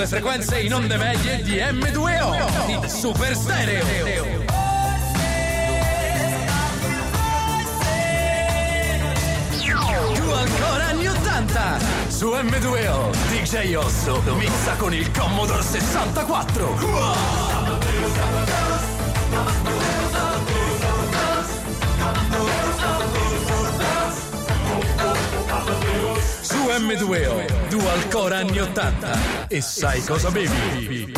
sulle frequenze in onde medie di M2O, il super stereo. Più ancora anni 80 su M2O DJ Osso mixa con il Commodore 64 su M2O Dual Core anni 80 e sai cosa bevi?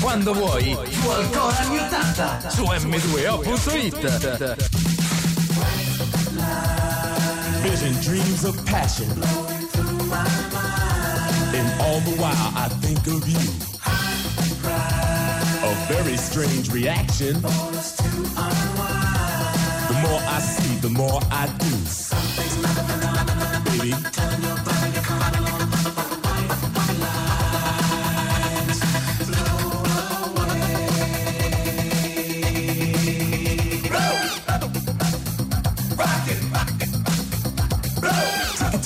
Quando vuoi su Ancora anni 80 su m2o.it. Vision, dreams of passion. And all the while I think of you. A very strange reaction. The more I see, the more I do.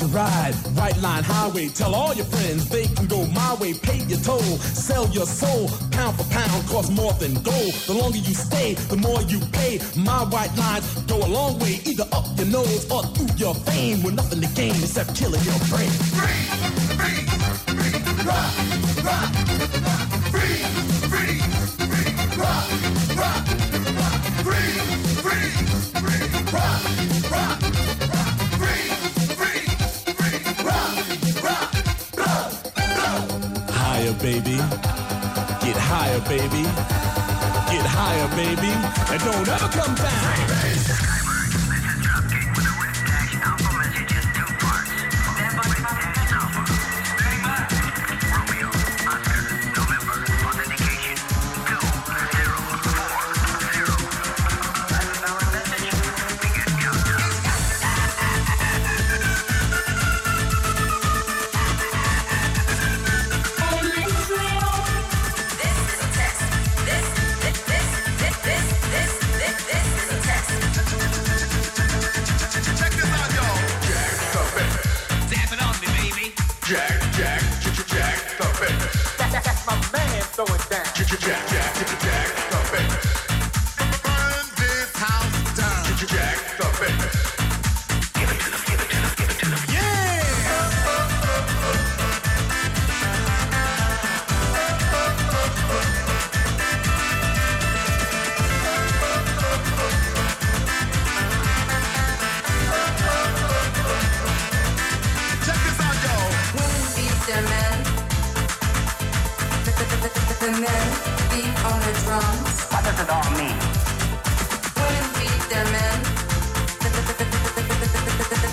To ride, white line highway. Tell all your friends they can go my way. Pay your toll, sell your soul. Pound for pound, cost more than gold. The longer you stay, the more you pay. My white lines go a long way, either up your nose or through your vein. With nothing to gain except killing your brain. Higher, baby. Get higher, baby. Get higher, baby. And don't ever come down. Drums. What does it all mean? Women beat the men.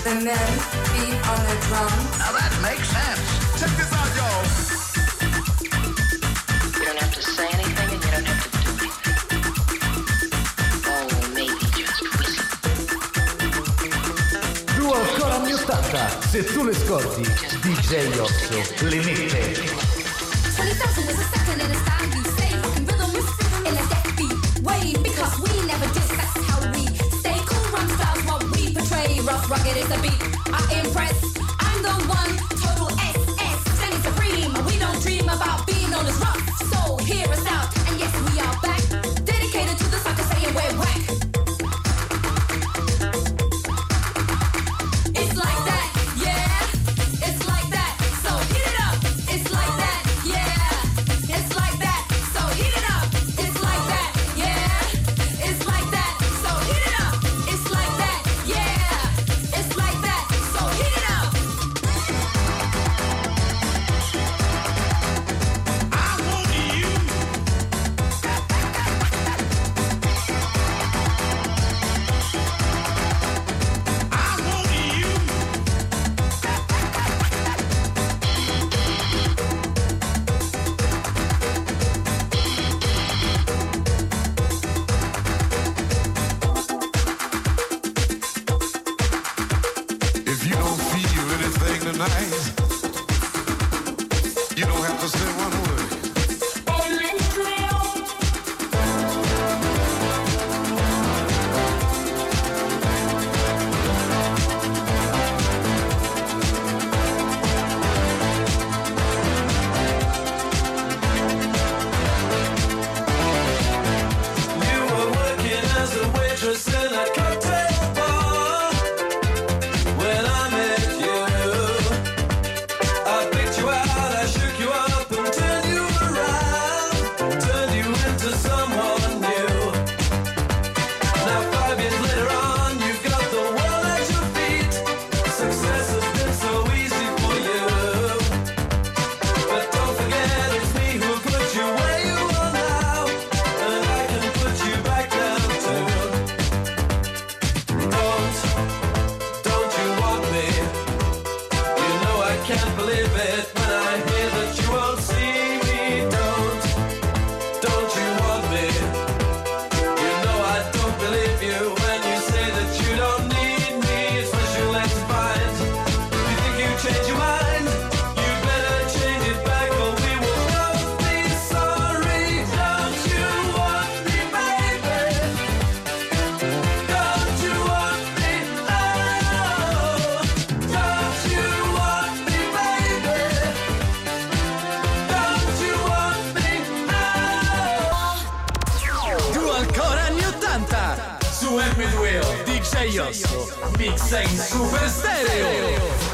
The men beat on the drums. Now that makes sense. Check this out, y'all. You don't have to say anything and you don't have to do anything. Oh, maybe just whistle. Tu ancora anni 80, se tu le scordi, DJ Osso le mette. be. I impress. łeb mydły, DJ Jos, mixing super stereo.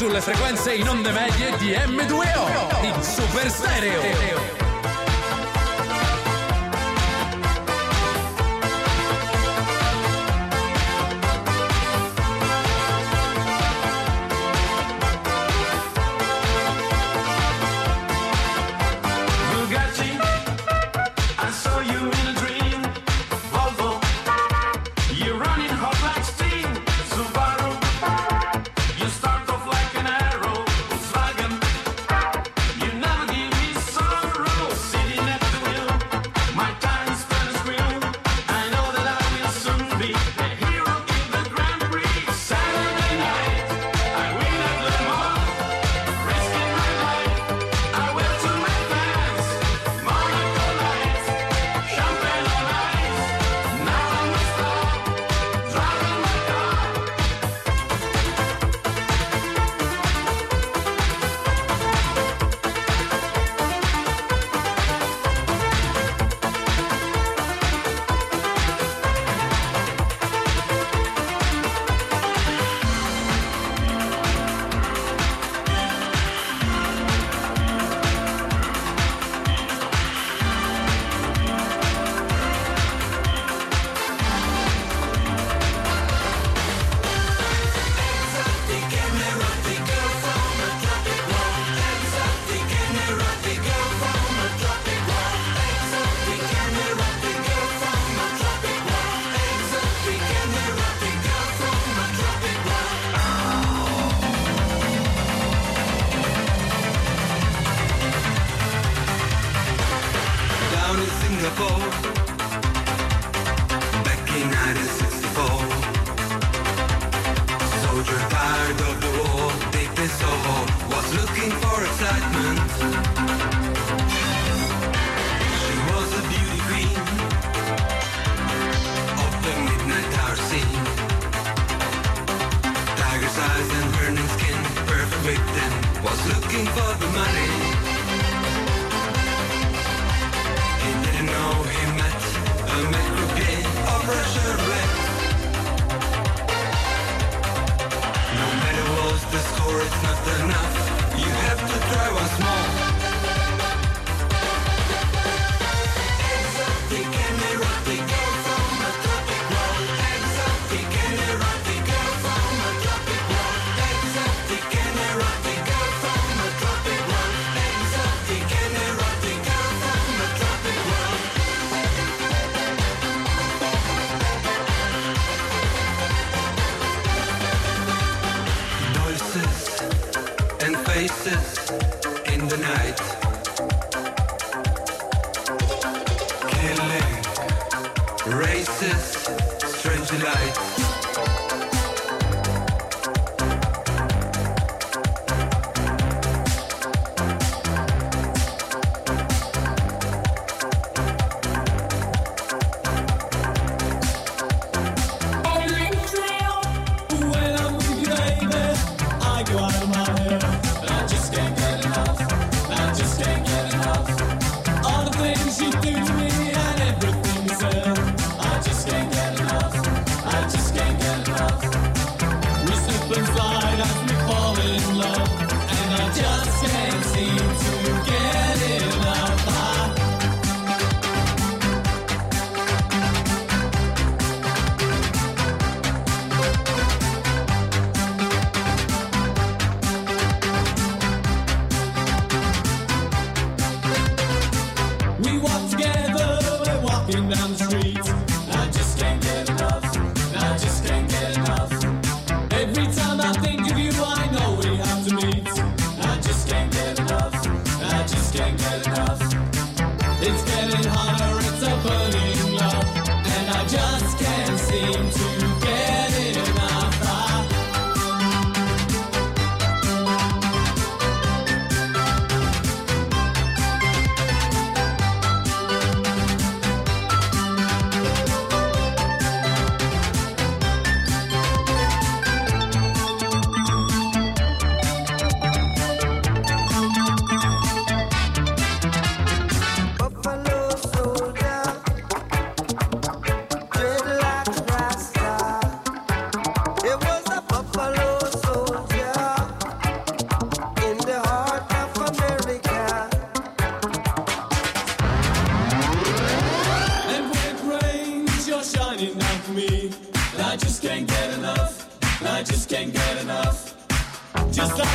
sulle frequenze in onde medie di M2O, in Super Stereo.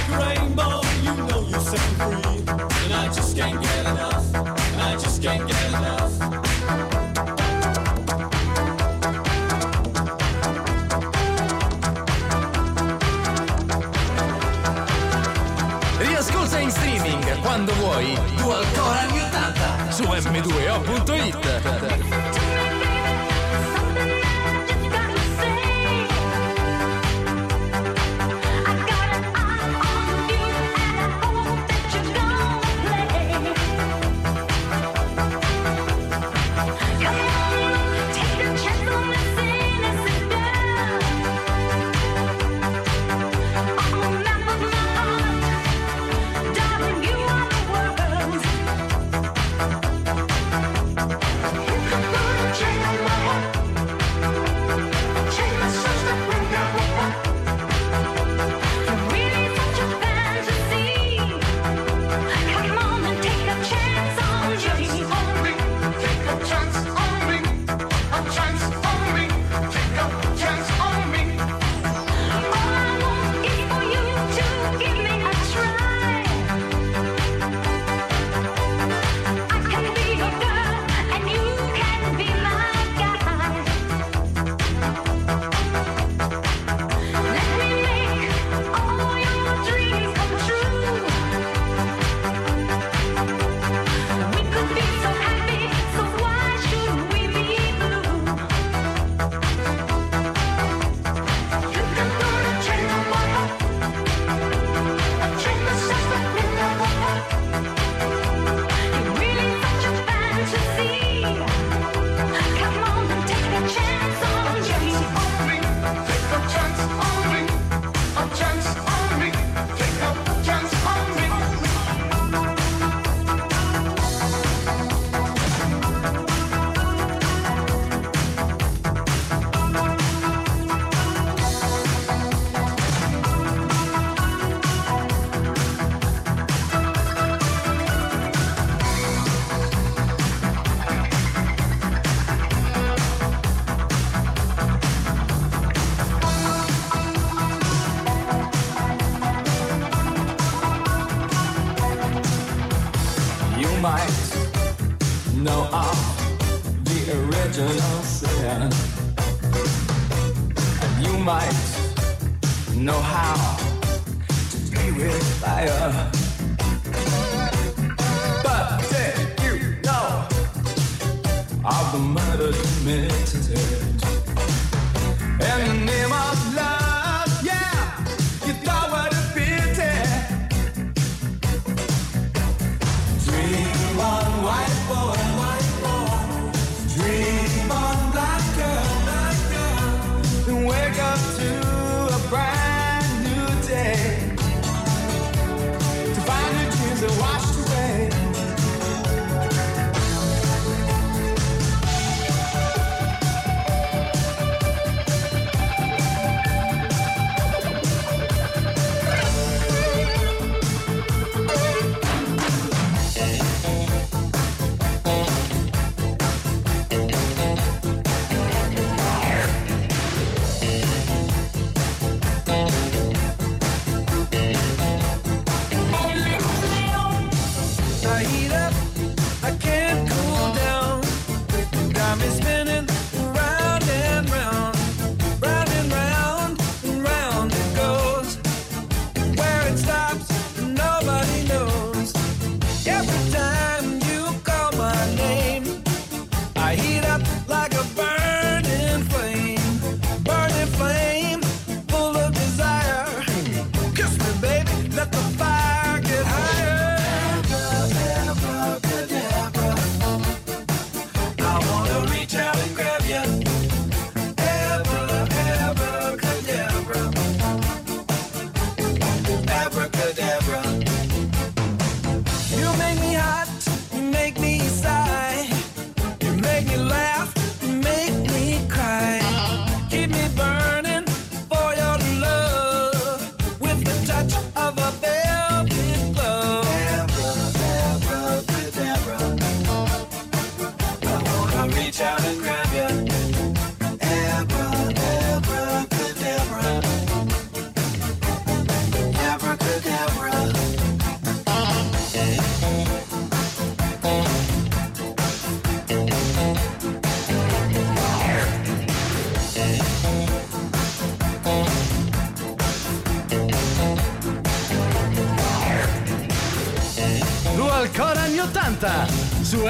great.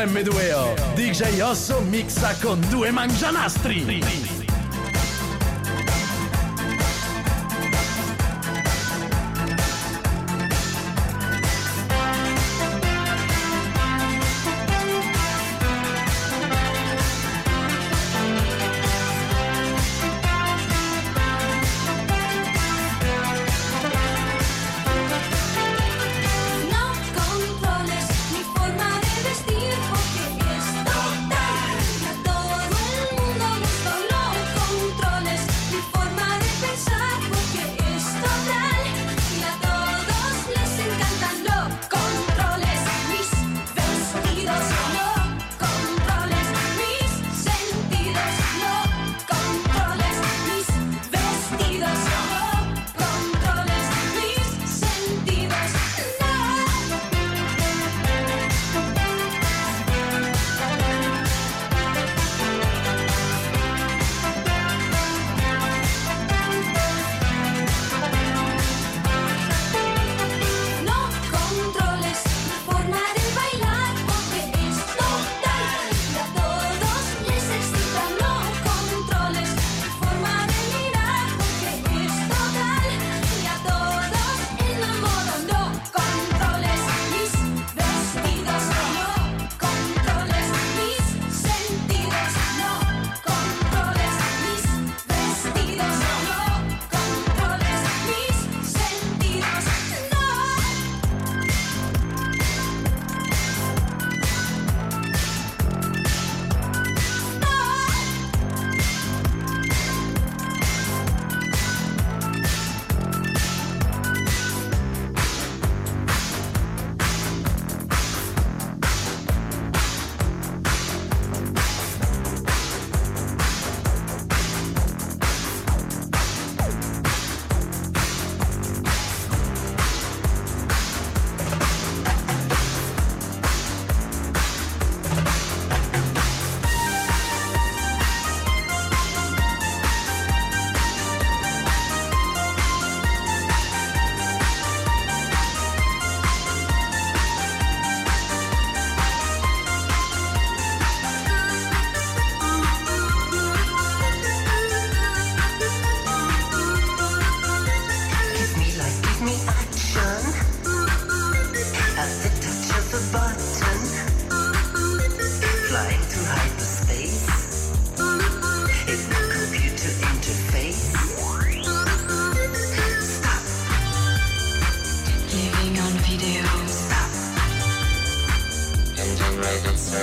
M2O. DJ Osso mixa con due mangianastri.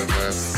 nervous.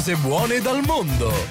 Cose buone dal mondo.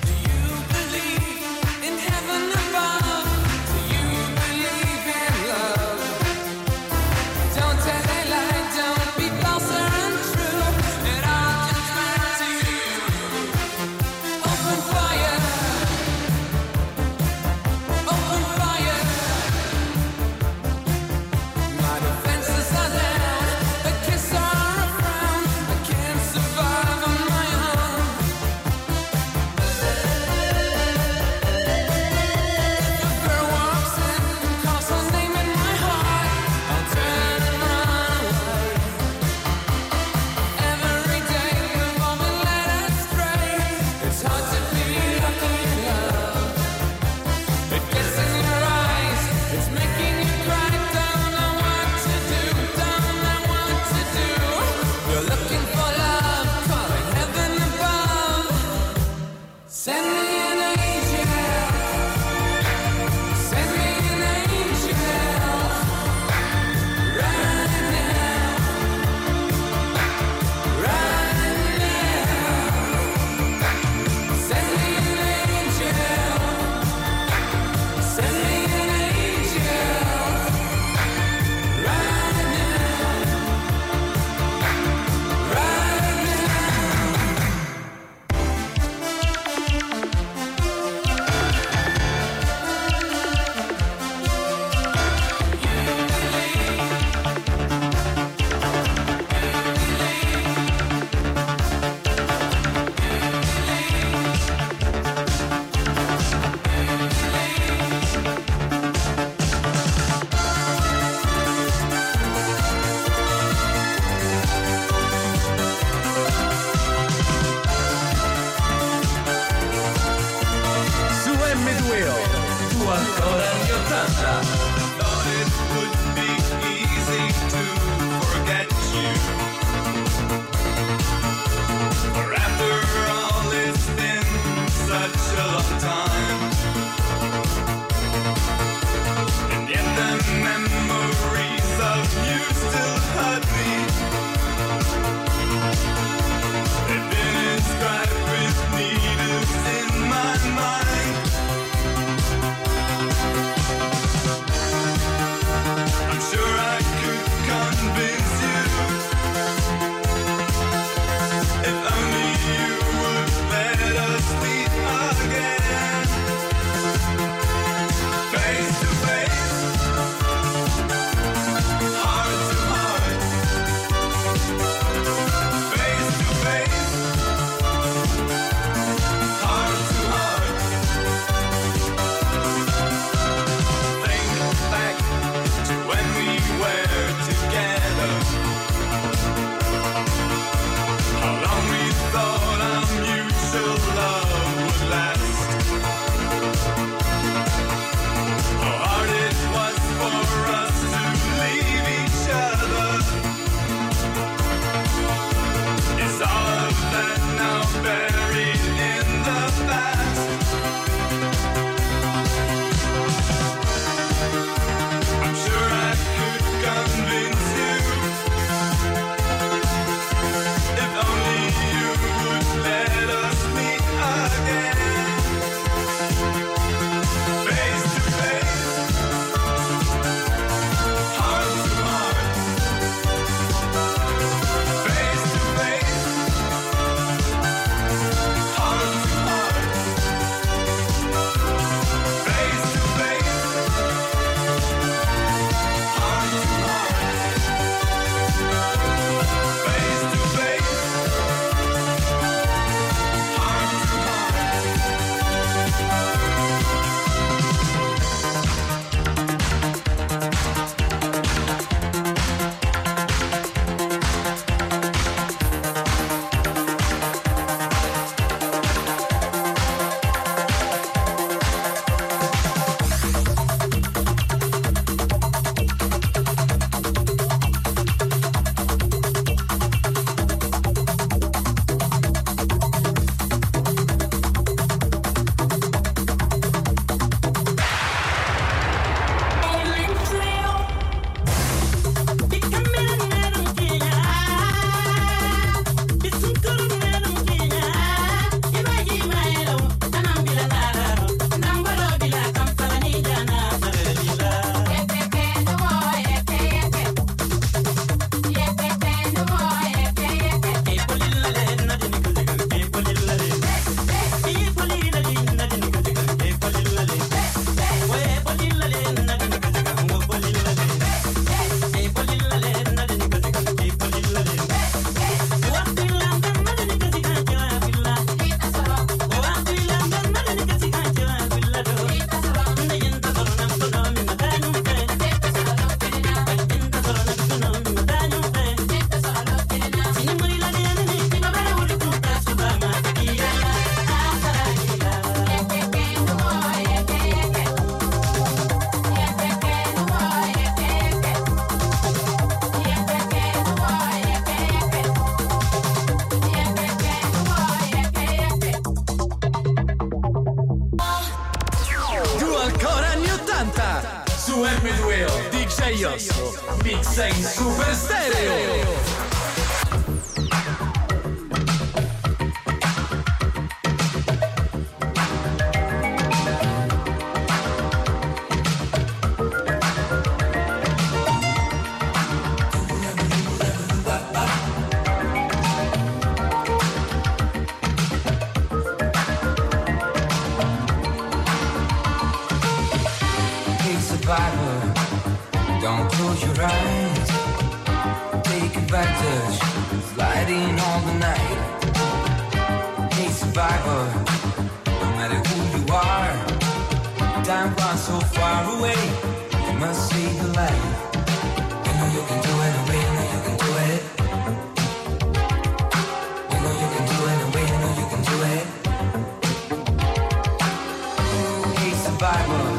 Bible.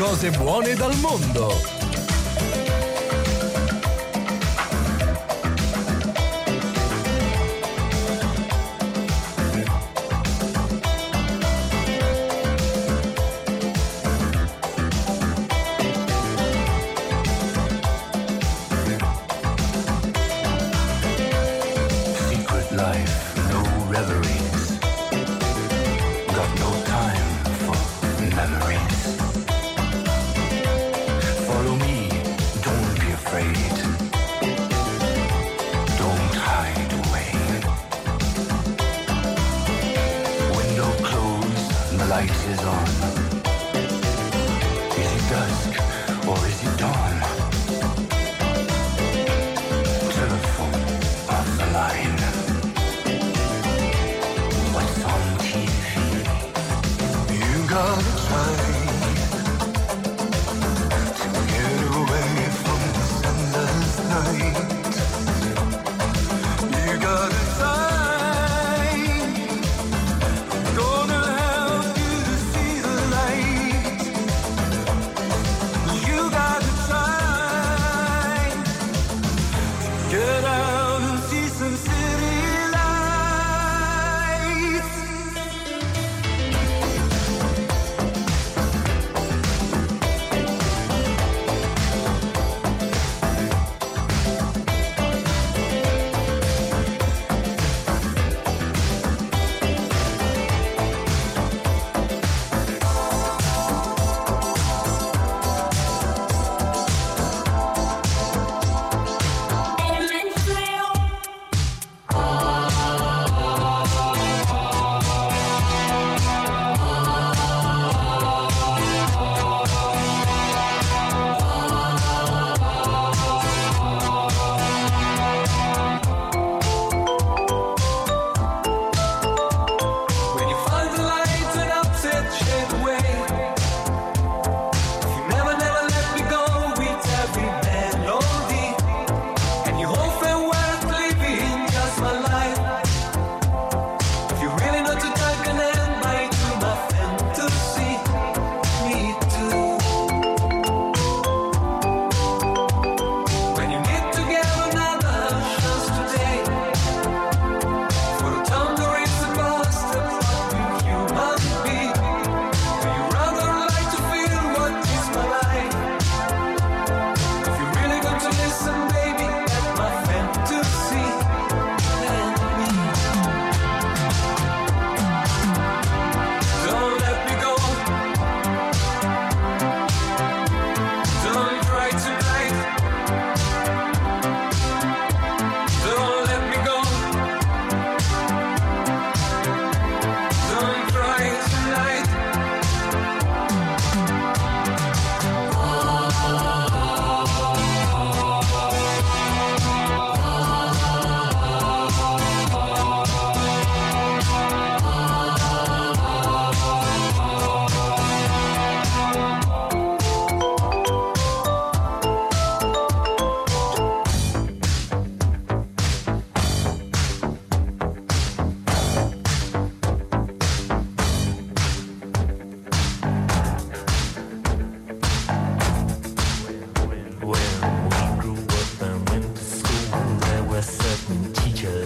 Cose buone dal mondo. Secret light is on.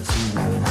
Let's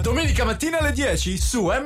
domenica mattina alle 10 su M.